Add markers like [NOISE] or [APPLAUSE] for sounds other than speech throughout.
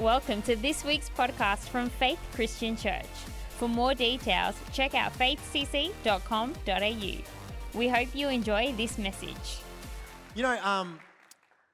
Welcome to this week's podcast from Faith Christian Church. For more details, check out faithcc.com.au. We hope you enjoy this message. You know, um,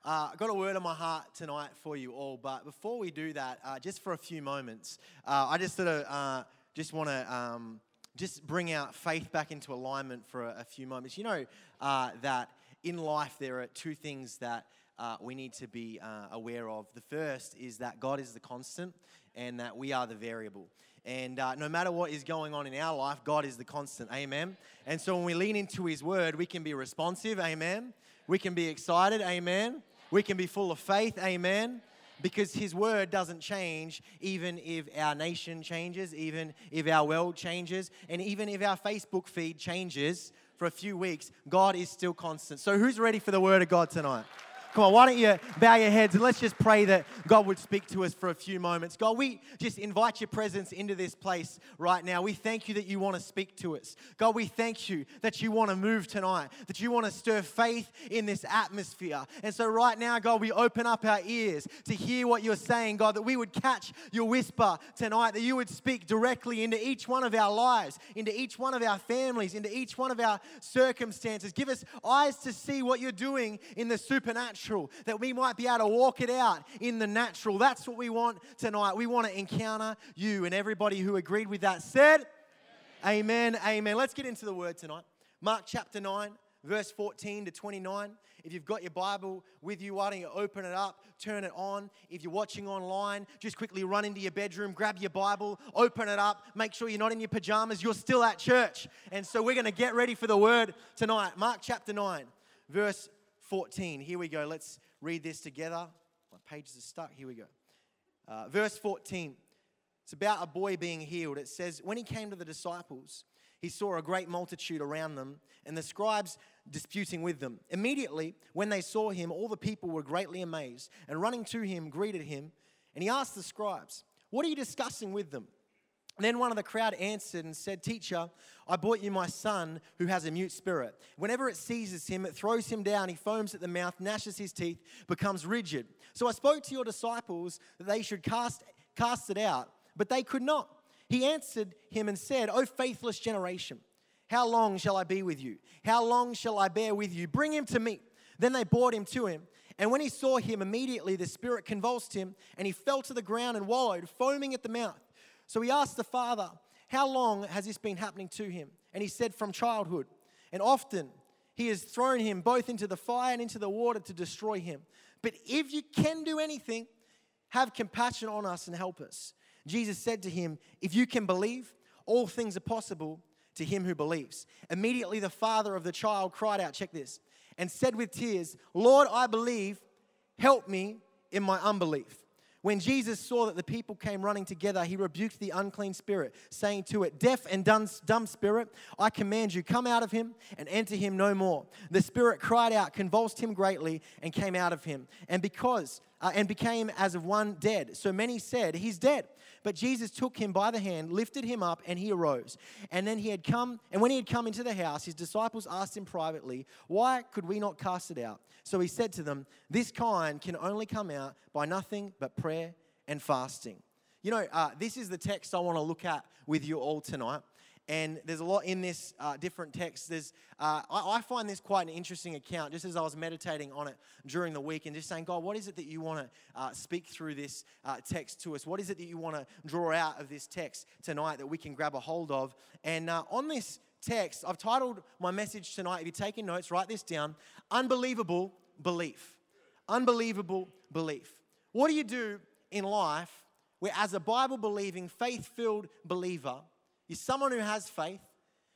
uh, I got a word on my heart tonight for you all, but before we do that, uh, just for a few moments, uh, I just sort of uh, just want to um, just bring out faith back into alignment for a, a few moments. You know uh, that in life there are two things that uh, we need to be uh, aware of. The first is that God is the constant and that we are the variable. And uh, no matter what is going on in our life, God is the constant. Amen. And so when we lean into His word, we can be responsive. Amen. We can be excited. Amen. We can be full of faith. Amen because his word doesn't change even if our nation changes, even if our world changes, and even if our Facebook feed changes for a few weeks, God is still constant. So, who's ready for the word of God tonight? Come on, why don't you bow your heads and let's just pray that God would speak to us for a few moments. God, we just invite your presence into this place right now. We thank you that you want to speak to us. God, we thank you that you want to move tonight, that you want to stir faith in this atmosphere. And so, right now, God, we open up our ears to hear what you're saying, God, that we would catch your whisper tonight, that you would speak directly into each one of our lives, into each one of our families, into each one of our circumstances. Give us eyes to see what you're doing in the supernatural natural, that we might be able to walk it out in the natural. That's what we want tonight. We want to encounter you. And everybody who agreed with that said, Amen, amen. amen. Let's get into the word tonight. Mark chapter 9, verse 14 to 29. If you've got your Bible with you, why don't you open it up, turn it on? If you're watching online, just quickly run into your bedroom, grab your Bible, open it up, make sure you're not in your pajamas, you're still at church. And so we're going to get ready for the word tonight. Mark chapter 9, verse 14. Here we go. Let's read this together. My pages are stuck. Here we go. Uh, verse 14. It's about a boy being healed. It says, When he came to the disciples, he saw a great multitude around them and the scribes disputing with them. Immediately, when they saw him, all the people were greatly amazed and running to him, greeted him. And he asked the scribes, What are you discussing with them? Then one of the crowd answered and said, Teacher, I brought you my son who has a mute spirit. Whenever it seizes him, it throws him down. He foams at the mouth, gnashes his teeth, becomes rigid. So I spoke to your disciples that they should cast, cast it out, but they could not. He answered him and said, O faithless generation, how long shall I be with you? How long shall I bear with you? Bring him to me. Then they brought him to him. And when he saw him, immediately the spirit convulsed him, and he fell to the ground and wallowed, foaming at the mouth. So he asked the father, How long has this been happening to him? And he said, From childhood. And often he has thrown him both into the fire and into the water to destroy him. But if you can do anything, have compassion on us and help us. Jesus said to him, If you can believe, all things are possible to him who believes. Immediately the father of the child cried out, check this, and said with tears, Lord, I believe, help me in my unbelief. When Jesus saw that the people came running together, he rebuked the unclean spirit, saying to it, Deaf and dumb spirit, I command you, come out of him and enter him no more. The spirit cried out, convulsed him greatly, and came out of him. And because uh, and became as of one dead. So many said, He's dead. But Jesus took him by the hand, lifted him up, and he arose. And then he had come, and when he had come into the house, his disciples asked him privately, Why could we not cast it out? So he said to them, This kind can only come out by nothing but prayer and fasting. You know, uh, this is the text I want to look at with you all tonight. And there's a lot in this uh, different text. There's, uh, I, I, find this quite an interesting account, just as I was meditating on it during the week and just saying, God, what is it that you want to uh, speak through this uh, text to us? What is it that you want to draw out of this text tonight that we can grab a hold of? And uh, on this text, I've titled my message tonight, if you're taking notes, write this down Unbelievable Belief. Unbelievable Belief. What do you do in life where, as a Bible believing, faith filled believer, you're someone who has faith,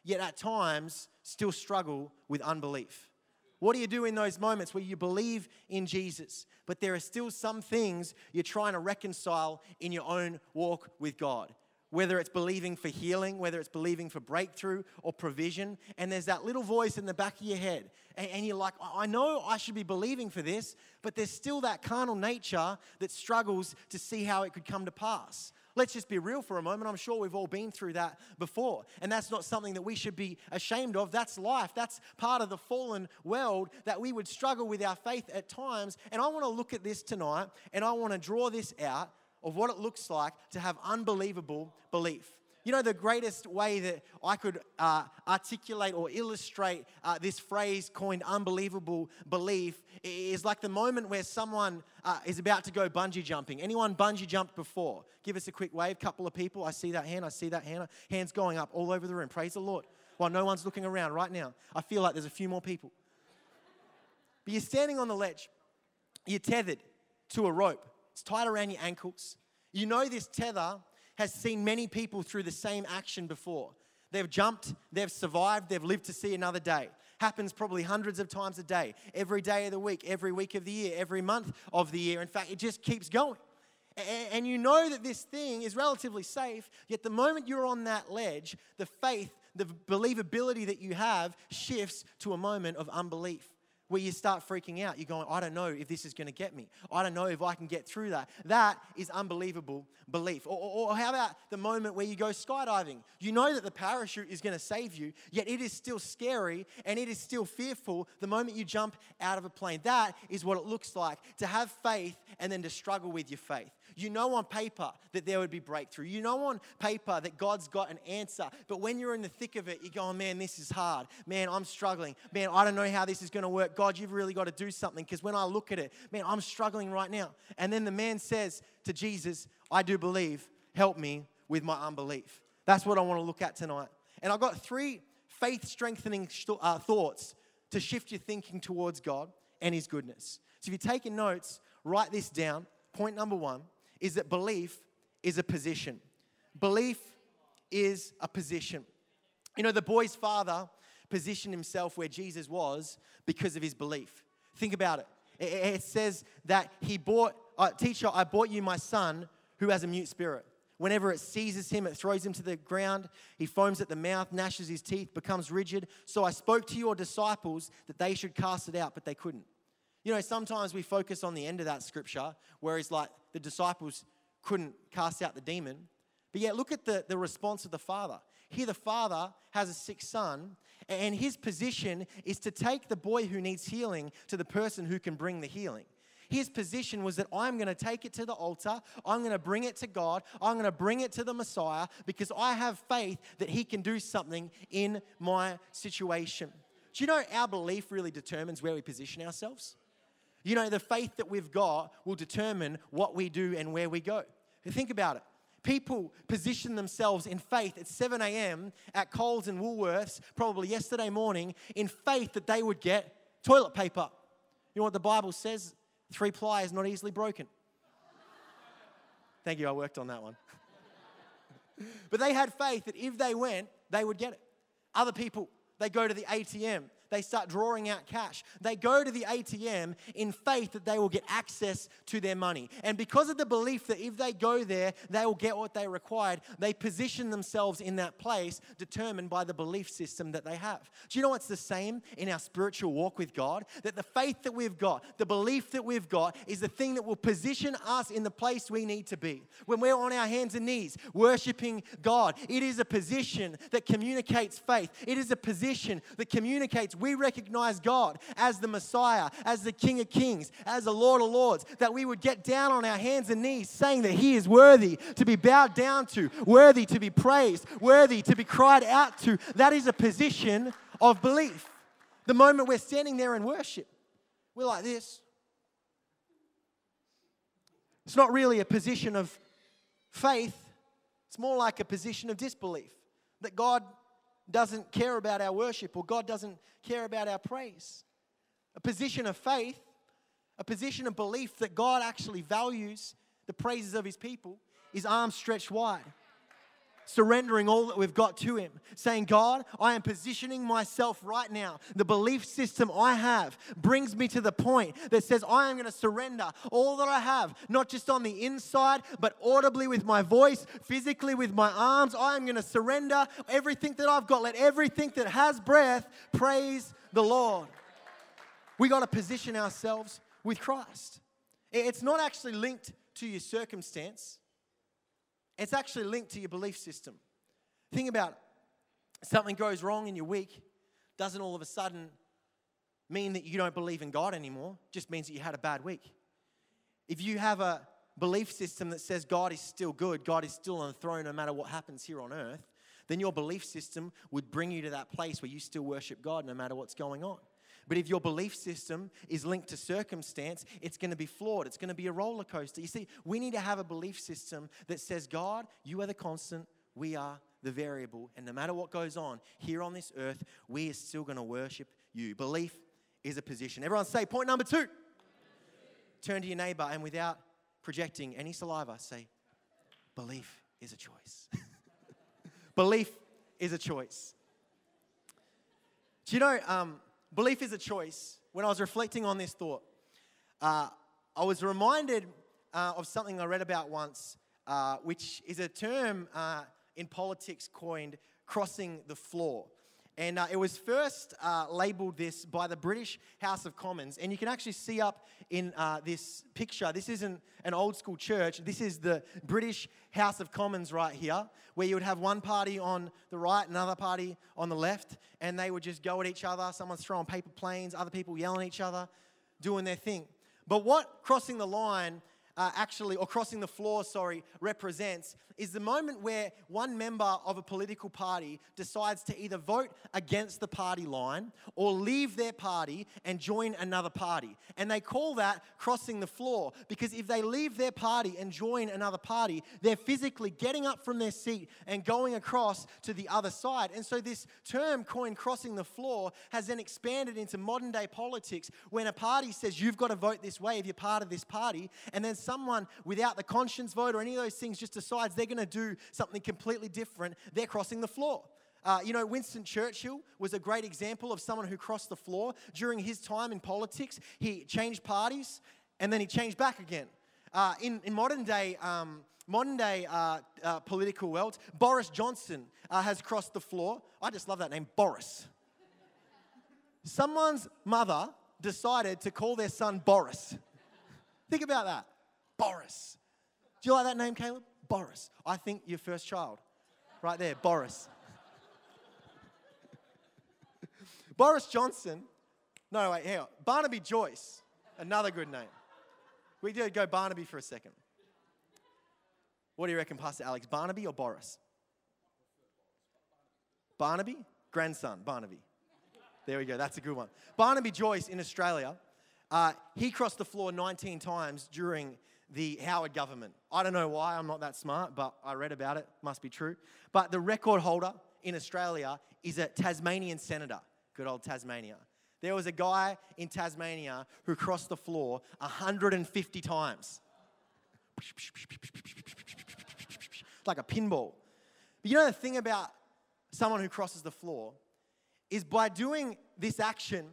yet at times still struggle with unbelief. What do you do in those moments where you believe in Jesus, but there are still some things you're trying to reconcile in your own walk with God? Whether it's believing for healing, whether it's believing for breakthrough or provision, and there's that little voice in the back of your head, and, you're like, I know I should be believing for this, but there's still that carnal nature that struggles to see how it could come to pass. Let's just be real for a moment. I'm sure we've all been through that before. And that's not something that we should be ashamed of. That's life. That's part of the fallen world that we would struggle with our faith at times. And I want to look at this tonight and I want to draw this out of what it looks like to have unbelievable belief. You know, the greatest way that I could uh, articulate or illustrate uh, this phrase coined unbelievable belief is like the moment where someone uh, is about to go bungee jumping. Anyone bungee jumped before? Give us a quick wave. Couple of people. I see that hand. I see that hand. Hands going up all over the room. Praise the Lord. While no one's looking around right now, I feel like there's a few more people. But you're standing on the ledge. You're tethered to a rope. It's tied around your ankles. You know this tether has seen many people through the same action before. They've jumped, they've survived, they've lived to see another day. Happens probably hundreds of times a day, every day of the week, every week of the year, every month of the year. In fact, it just keeps going. And you know that this thing is relatively safe, yet the moment you're on that ledge, the faith, the believability that you have shifts to a moment of unbelief where you start freaking out. You're going, I don't know if this is going to get me. I don't know if I can get through that. That is unbelievable belief. Or, or, or, how about the moment where you go skydiving? You know that the parachute is going to save you, yet it is still scary and it is still fearful the moment you jump out of a plane. That is what it looks like to have faith and then to struggle with your faith. You know on paper that there would be breakthrough. You know on paper that God's got an answer. But when you're in the thick of it, you're going, man, this is hard. Man, I'm struggling. Man, I don't know how this is going to work. God, you've really got to do something because when I look at it, man, I'm struggling right now. And then the man says to Jesus, I do believe. Help me with my unbelief. That's what I want to look at tonight. And I've got three faith strengthening uh, thoughts to shift your thinking towards God and His goodness. So if you're taking notes, write this down. Point number one is that belief is a position. Belief is a position. You know, the boy's father positioned himself where Jesus was because of his belief. Think about it. It says that he bought, uh, teacher, I bought you my son who has a mute spirit. Whenever it seizes him, it throws him to the ground. He foams at the mouth, gnashes his teeth, becomes rigid. So I spoke to your disciples that they should cast it out, but they couldn't. You know, sometimes we focus on the end of that scripture, where he's like, the disciples couldn't cast out the demon. But yet, look at the, the response of the father. Here, the father has a sick son, and his position is to take the boy who needs healing to the person who can bring the healing. His position was that I'm going to take it to the altar, I'm going to bring it to God, I'm going to bring it to the Messiah because I have faith that He can do something in my situation. Do you know our belief really determines where we position ourselves? You know, the faith that we've got will determine what we do and where we go. Think about it. People position themselves in faith at 7 a.m. at Coles and Woolworths, probably yesterday morning, in faith that they would get toilet paper. You know what the Bible says? Three ply is not easily broken. Thank you, I worked on that one. [LAUGHS] but they had faith that if they went, they would get it. Other people, they go to the ATM they start drawing out cash. They go to the ATM in faith that they will get access to their money. And because of the belief that if they go there, they will get what they required, they position themselves in that place determined by the belief system that they have. Do you know what's the same in our spiritual walk with God? That the faith that we've got, the belief that we've got, is the thing that will position us in the place we need to be. When we're on our hands and knees worshiping God, it is a position that communicates faith, it is a position that communicates we recognize God as the Messiah, as the King of Kings, as the Lord of Lords, that we would get down on our hands and knees saying that He is worthy to be bowed down to, worthy to be praised, worthy to be cried out to. That is a position of belief. The moment we're standing there in worship, we're like this. It's not really a position of faith, it's more like a position of disbelief that God doesn't care about our worship or God doesn't care about our praise. A position of faith, a position of belief that God actually values the praises of his people is arms stretched wide surrendering all that we've got to Him, saying, God, I am positioning myself right now. The belief system I have brings me to the point that says, I am going to surrender all that I have, not just on the inside, but audibly with my voice, physically with my arms. I am going to surrender everything that I've got. Let everything that has breath praise the Lord. We got to position ourselves with Christ. It's not actually linked to your circumstance. It's actually linked to your belief system. Think about it. Something goes wrong in your week, doesn't all of a sudden mean that you don't believe in God anymore, just means that you had a bad week. If you have a belief system that says God is still good, God is still on the throne no matter what happens here on earth, then your belief system would bring you to that place where you still worship God no matter what's going on. But if your belief system is linked to circumstance, it's going to be flawed. It's going to be a roller coaster. You see, we need to have a belief system that says, God, you are the constant, we are the variable. And no matter what goes on here on this earth, we are still going to worship you. Belief is a position. Everyone say, point number two. Turn to your neighbor and without projecting any saliva, say, belief is a choice. [LAUGHS] belief is a choice. Do you know, um, belief is a choice. When I was reflecting on this thought, uh, I was reminded uh, of something I read about once, uh, which is a term uh, in politics coined crossing the floor. And uh, it was first uh, labeled this by the British House of Commons. And you can actually see up in uh, this picture, this isn't an old school church. This is the British House of Commons right here, where you would have one party on the right, another party on the left, and they would just go at each other. Someone's throwing paper planes, other people yelling at each other, doing their thing. But what crossing the line uh, actually, or crossing the floor, sorry, represents is the moment where one member of a political party decides to either vote against the party line or leave their party and join another party. And they call that crossing the floor because if they leave their party and join another party, they're physically getting up from their seat and going across to the other side. And so, this term coined crossing the floor has then expanded into modern day politics when a party says you've got to vote this way if you're part of this party, and then someone without the conscience vote or any of those things just decides they're going to do something completely different, they're crossing the floor. Uh, you know, Winston Churchill was a great example of someone who crossed the floor. During his time in politics, he changed parties and then he changed back again. Uh, in, in modern day, um, modern day uh, uh political world, Boris Johnson uh, has crossed the floor. I just love that name, Boris. Someone's mother decided to call their son Boris. Think about that. Boris. Do you like that name, Caleb? Boris. I think your first child. Right there, Boris. [LAUGHS] Boris Johnson. No, wait, here. Barnaby Joyce. Another good name. We did go Barnaby for a second. What do you reckon, Pastor Alex? Barnaby or Boris? Barnaby? Grandson, Barnaby. There we go. That's a good one. Barnaby Joyce in Australia. Uh, he crossed the floor 19 times during the Howard government. I don't know why, I'm not that smart, but I read about it, must be true. But the record holder in Australia is a Tasmanian senator, good old Tasmania. There was a guy in Tasmania who crossed the floor 150 times. Like a pinball. But you know the thing about someone who crosses the floor is by doing this action,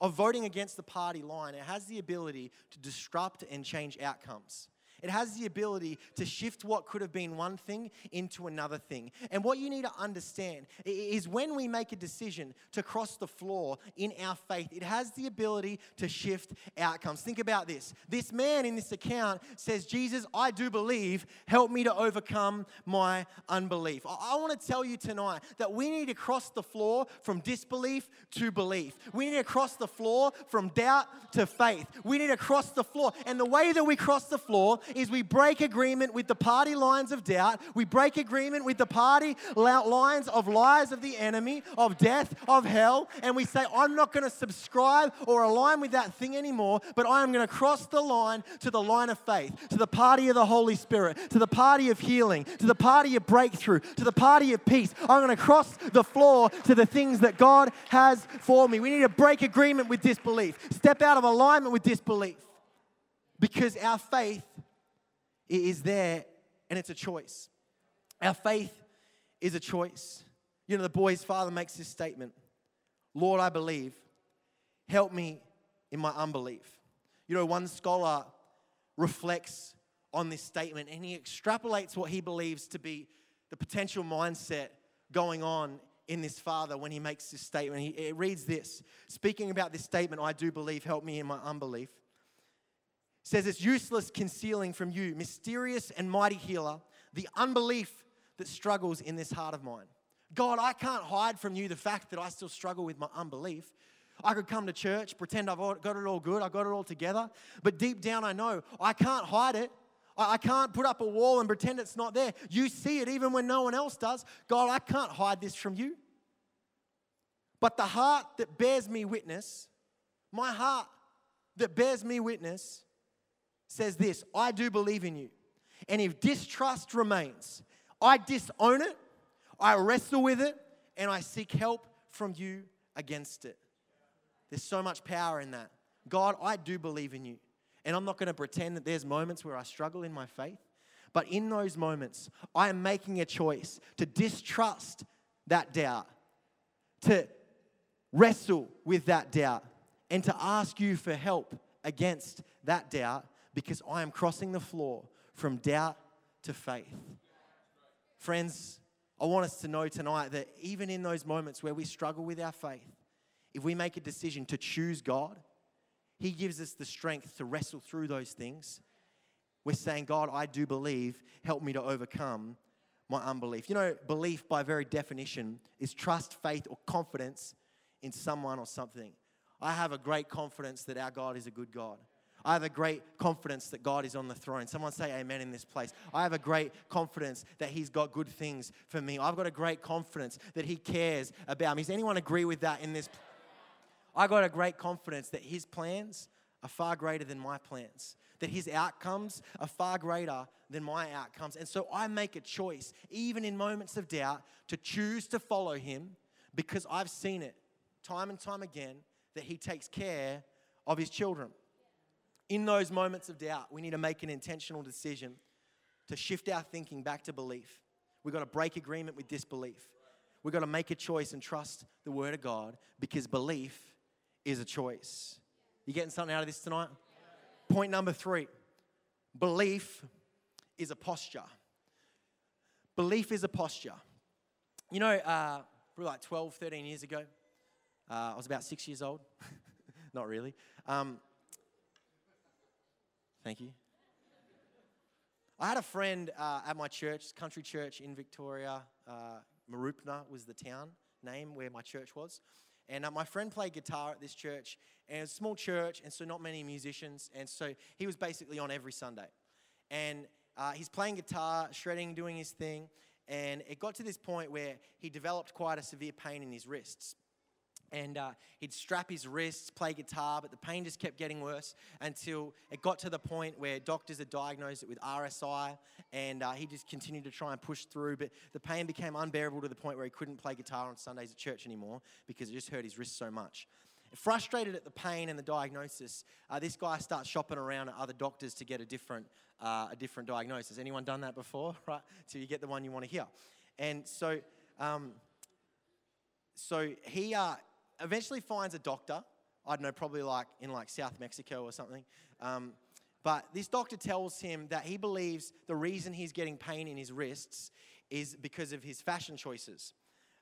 of voting against the party line, it has the ability to disrupt and change outcomes. It has the ability to shift what could have been one thing into another thing. And what you need to understand is when we make a decision to cross the floor in our faith, it has the ability to shift outcomes. Think about this. This man in this account says, Jesus, I do believe, help me to overcome my unbelief. I want to tell you tonight that we need to cross the floor from disbelief to belief. We need to cross the floor from doubt to faith. We need to cross the floor. And the way that we cross the floor is we break agreement with the party lines of doubt. We break agreement with the party lines of lies of the enemy, of death, of hell. And we say, I'm not going to subscribe or align with that thing anymore, but I am going to cross the line to the line of faith, to the party of the Holy Spirit, to the party of healing, to the party of breakthrough, to the party of peace. I'm going to cross the floor to the things that God has for me. We need to break agreement with disbelief, step out of alignment with disbelief because our faith it is there and it's a choice. Our faith is a choice. You know, the boy's father makes this statement Lord, I believe. Help me in my unbelief. You know, one scholar reflects on this statement and he extrapolates what he believes to be the potential mindset going on in this father when he makes this statement. He, he reads this Speaking about this statement, I do believe, help me in my unbelief says it's useless concealing from you, mysterious and mighty healer, the unbelief that struggles in this heart of mine. God, I can't hide from you the fact that I still struggle with my unbelief. I could come to church, pretend I've got it all good, I've got it all together, but deep down I know I can't hide it. I, I can't put up a wall and pretend it's not there. You see it even when no one else does. God, I can't hide this from you. But the heart that bears me witness, my heart that bears me witness, says this I do believe in you. And if distrust remains, I disown it, I wrestle with it, and I seek help from you against it. There's so much power in that. God, I do believe in you. And I'm not going to pretend that there's moments where I struggle in my faith. But in those moments, I am making a choice to distrust that doubt, to wrestle with that doubt, and to ask you for help against that doubt because I am crossing the floor from doubt to faith. Friends, I want us to know tonight that even in those moments where we struggle with our faith, if we make a decision to choose God, He gives us the strength to wrestle through those things. We're saying, God, I do believe, help me to overcome my unbelief. You know, belief by very definition is trust, faith, or confidence in someone or something. I have a great confidence that our God is a good God. I have a great confidence that God is on the throne. Someone say amen in this place. I have a great confidence that He's got good things for me. I've got a great confidence that He cares about me. Does anyone agree with that in this? I got a great confidence that His plans are far greater than my plans, that His outcomes are far greater than my outcomes. And so I make a choice, even in moments of doubt, to choose to follow Him because I've seen it time and time again that He takes care of His children. In those moments of doubt, we need to make an intentional decision to shift our thinking back to belief. We've got to break agreement with disbelief. We've got to make a choice and trust the Word of God because belief is a choice. You getting something out of this tonight? Point number three belief is a posture. Belief is a posture. You know, uh, probably like 12, 13 years ago, uh, I was about six years old. [LAUGHS] Not really. Um, thank you. I had a friend uh, at my church, country church in Victoria. Uh, Mooroopna was the town name where my church was. And uh, my friend played guitar at this church, and it was a small church, and so not many musicians. And so he was basically on every Sunday. And uh, he's playing guitar, shredding, doing his thing. And it got to this point where he developed quite a severe pain in his wrists and uh, he'd strap his wrists, play guitar, but the pain just kept getting worse until it got to the point where doctors had diagnosed it with RSI, and uh, he just continued to try and push through. But the pain became unbearable to the point where he couldn't play guitar on Sundays at church anymore because it just hurt his wrists so much. Frustrated at the pain and the diagnosis, uh, this guy starts shopping around at other doctors to get a different, uh, a different diagnosis. Anyone done that before? [LAUGHS] Right, so you get the one you want to hear. And so, um, so he uh, eventually finds a doctor. I don't know, probably like in like South Mexico or something. Um, but this doctor tells him that he believes the reason he's getting pain in his wrists is because of his fashion choices.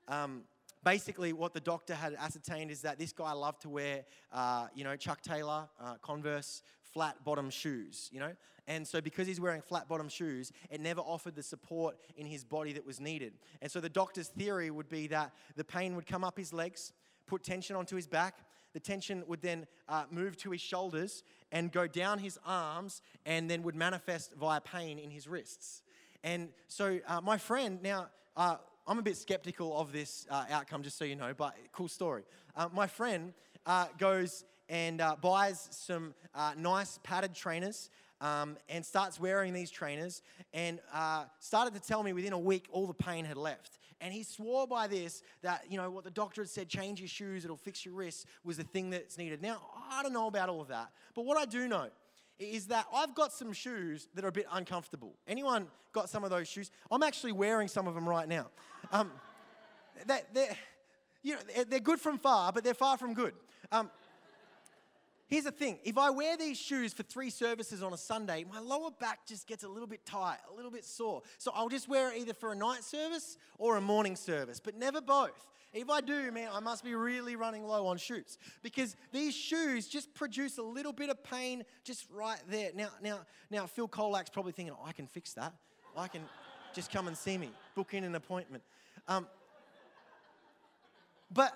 Um, basically, what the doctor had ascertained is that this guy loved to wear, uh, you know, Chuck Taylor, uh, Converse, flat bottom shoes, you know? And so, because he's wearing flat bottom shoes, it never offered the support in his body that was needed. And so, the doctor's theory would be that the pain would come up his legs, put tension onto his back. The tension would then uh, move to his shoulders and go down his arms and then would manifest via pain in his wrists. And so, uh, my friend, now, uh, I'm a bit skeptical of this uh, outcome, just so you know, but cool story. Uh, my friend uh, goes and buys some nice padded trainers um, and starts wearing these trainers and started to tell me within a week all the pain had left. And he swore by this that, you know, what the doctor had said, change your shoes, it'll fix your wrists, was the thing that's needed. Now, I don't know about all of that, but what I do know is that I've got some shoes that are a bit uncomfortable. Anyone got some of those shoes? I'm actually wearing some of them right now. Um, they're, they're, you know, they're good from far, but they're far from good. Um, Here's the thing if I wear these shoes for three services on a Sunday, my lower back just gets a little bit tight, a little bit sore. So I'll just wear it either for a night service or a morning service, but never both. If I do, man, I must be really running low on shoes because these shoes just produce a little bit of pain just right there. Now, now, now, Phil Kolak's probably thinking, oh, I can fix that. I can just come and see me, book in an appointment. Um, but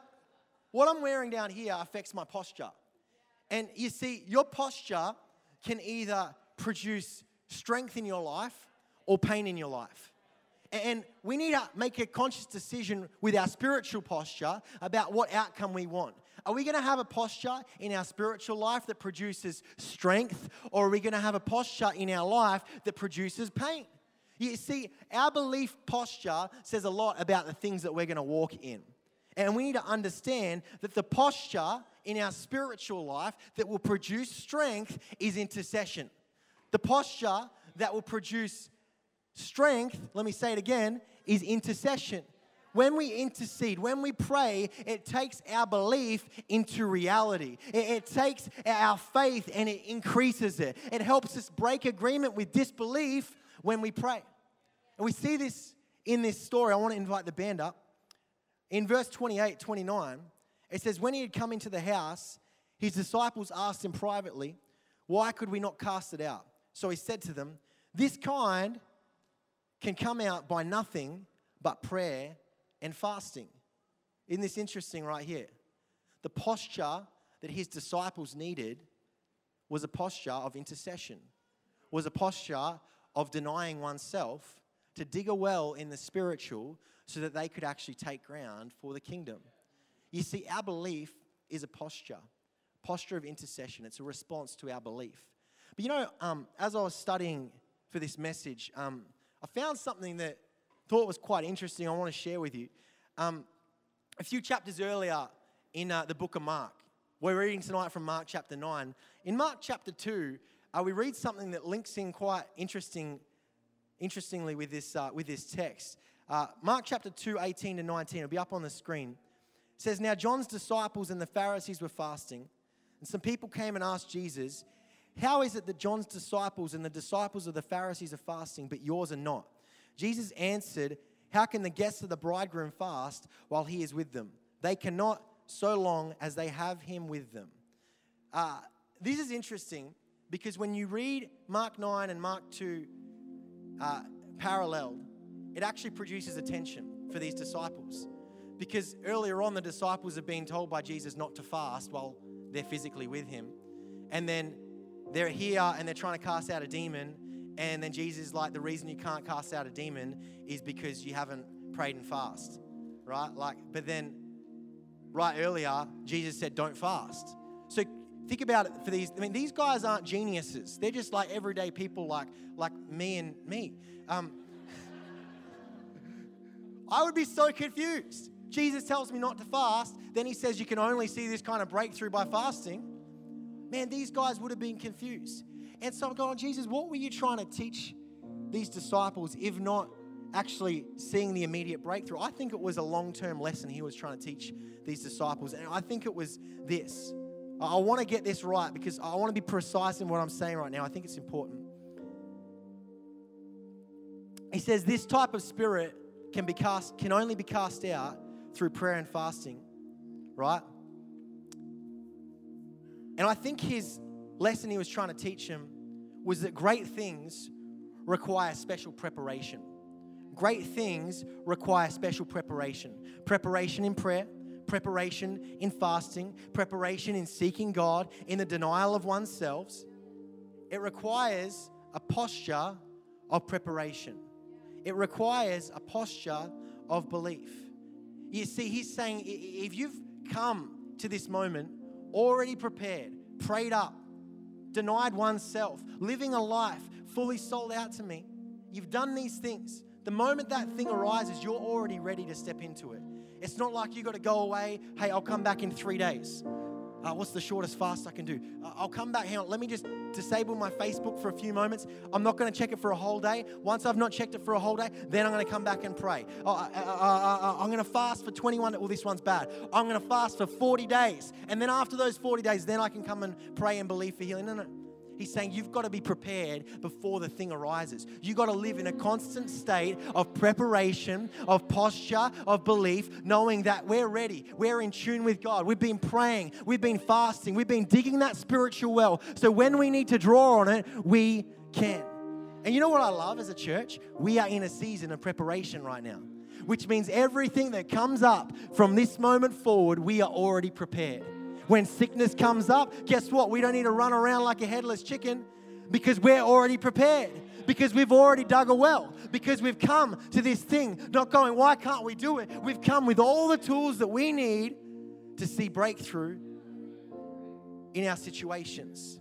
what I'm wearing down here affects my posture. And you see, your posture can either produce strength in your life or pain in your life. And we need to make a conscious decision with our spiritual posture about what outcome we want. Are we going to have a posture in our spiritual life that produces strength, or are we going to have a posture in our life that produces pain? You see, our belief posture says a lot about the things that we're going to walk in. And we need to understand that the posture in our spiritual life that will produce strength is intercession. The posture that will produce strength, let me say it again, is intercession. When we intercede, when we pray, it takes our belief into reality. It, it, takes our faith and it increases it. It helps us break agreement with disbelief when we pray. And we see this in this story. I want to invite the band up. In verse 28, 29, it says, When he had come into the house, his disciples asked him privately, Why could we not cast it out? So he said to them, This kind can come out by nothing but prayer and fasting. Isn't this interesting right here? The posture that his disciples needed was a posture of intercession, was a posture of denying oneself to dig a well in the spiritual so that they could actually take ground for the kingdom. You see, our belief is a posture, posture of intercession. It's a response to our belief. But you know, um, as I was studying for this message, um, I found something that I thought was quite interesting. I want to share with you. Um, a few chapters earlier in uh, the book of Mark, we're reading tonight from Mark chapter 9. In Mark chapter 2, uh, we read something that links in quite interesting, interestingly with this, uh, with this text. Uh, Mark chapter 2, 18 to 19, it'll be up on the screen. Says, Now John's disciples and the Pharisees were fasting, and some people came and asked Jesus, how is it that John's disciples and the disciples of the Pharisees are fasting, but yours are not? Jesus answered, How can the guests of the bridegroom fast while he is with them? They cannot so long as they have him with them. Uh, this is interesting because when you read Mark 9 and Mark 2 uh, paralleled, it actually produces attention for these disciples. Because earlier on, the disciples have been told by Jesus not to fast while they're physically with him. And then they're here and they're trying to cast out a demon. And then Jesus is like, the reason you can't cast out a demon is because you haven't prayed and fast, right? Like, but then right earlier, Jesus said, don't fast. So think about it for these. I mean, these guys aren't geniuses. They're just like everyday people like, like me and me. Um, [LAUGHS] I would be so confused. Jesus tells me not to fast. Then he says you can only see this kind of breakthrough by fasting man, these guys would have been confused. And so I'm going, Jesus, what were you trying to teach these disciples, if not actually seeing the immediate breakthrough? I think it was a long term lesson he was trying to teach these disciples. And I think it was this. I want to get this right because I want to be precise in what I'm saying right now. I think it's important. He says this type of spirit can be cast can only be cast out through prayer and fasting, right? And I think his lesson he was trying to teach him was that great things require special preparation. Great things require special preparation. Preparation in prayer, preparation in fasting, preparation in seeking God, in the denial of oneself. It requires a posture of preparation. It requires a posture of belief. You see, he's saying if you've come to this moment already prepared, prayed up, denied oneself, living a life fully sold out to me. You've done these things. The moment that thing arises, you're already ready to step into it. It's not like you got to go away. Hey, I'll come back in three days. Uh, what's the shortest fast I can do? Uh, I'll come back. Hang on. Let me just disable my Facebook for a few moments. I'm not going to check it for a whole day. Once I've not checked it for a whole day, then I'm going to come back and pray. Uh, uh, I'm going to fast for 21. Well, this one's bad. I'm going to fast for 40 days. And then after those 40 days, then I can come and pray and believe for healing. No, no. He's saying you've got to be prepared before the thing arises. You've got to live in a constant state of preparation, of posture, of belief, knowing that we're ready. We're in tune with God. We've been praying, we've been fasting, we've been digging that spiritual well. So when we need to draw on it, we can. And you know what I love as a church? We are in a season of preparation right now, which means everything that comes up from this moment forward, we are already prepared. When sickness comes up, guess what? We don't need to run around like a headless chicken. because we're already prepared, because we've already dug a well, because we've come to this thing, not going, why can't we do it? We've come with all the tools that we need to see breakthrough in our situations.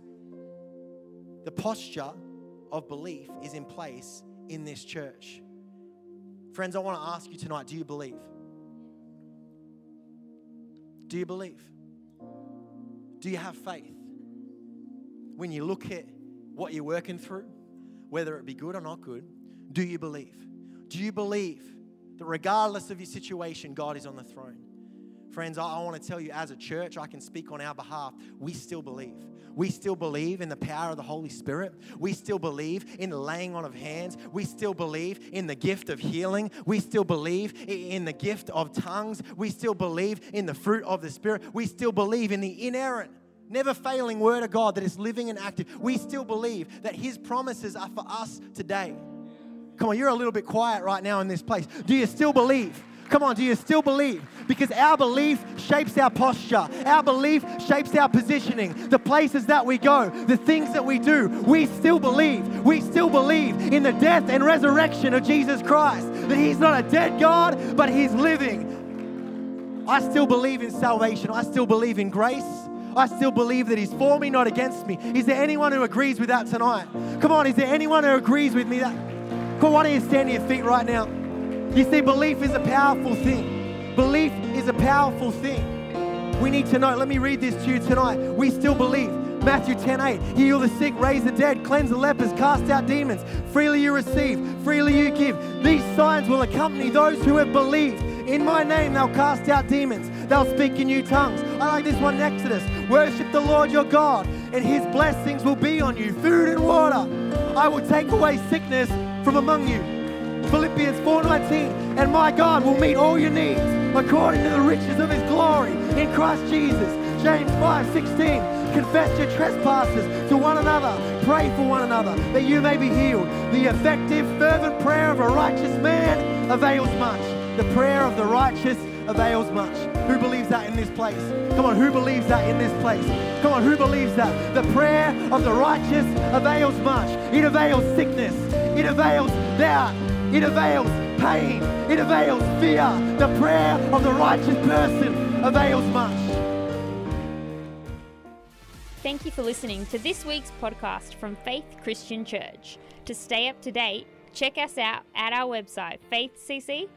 The posture of belief is in place in this church. Friends, I want to ask you tonight do you believe? Do you believe? Do you have faith? When you look at what you're working through, whether it be good or not good, do you believe? Do you believe that regardless of your situation, God is on the throne? Friends, I, I want to tell you as a church, I can speak on our behalf. We still believe. We still believe in the power of the Holy Spirit. We still believe in the laying on of hands. We still believe in the gift of healing. We still believe in the gift of tongues. We still believe in the fruit of the Spirit. We still believe in the inerrant never failing word of God that is living and active. We still believe that His promises are for us today. Come on, you're a little bit quiet right now in this place. Do you still believe? Come on, do you still believe? Because our belief shapes our posture. Our belief shapes our positioning. The places that we go, the things that we do, we still believe. We still believe in the death and resurrection of Jesus Christ. That He's not a dead God, but He's living. I still believe in salvation. I still believe in grace. I still believe that He's for me, not against me. Is there anyone who agrees with that tonight? Come on, is there anyone who agrees with me that? Come on, why don't you stand to your feet right now? You see, belief is a powerful thing. Belief is a powerful thing. We need to know. Let me read this to you tonight. We still believe. Matthew 10 8. Heal the sick, raise the dead, cleanse the lepers, cast out demons. Freely you receive, freely you give. These signs will accompany those who have believed. In my name, they'll cast out demons. They'll speak in new tongues. I like this one in Exodus. Worship the Lord your God, and his blessings will be on you food and water. I will take away sickness from among you. Philippians 4:19, and my God will meet all your needs according to the riches of his glory in Christ Jesus. James 5:16, confess your trespasses to one another, pray for one another that you may be healed. The effective, fervent prayer of a righteous man avails much. The prayer of the righteous avails much. Who believes that in this place? Come on, who believes that in this place? Come on, who believes that? The prayer of the righteous avails much. It avails sickness. It avails doubt. It avails pain. It avails fear. The prayer of the righteous person avails much. Thank you for listening to this week's podcast from Faith Christian Church. To stay up to date, check us out at our website faithcc.com.au.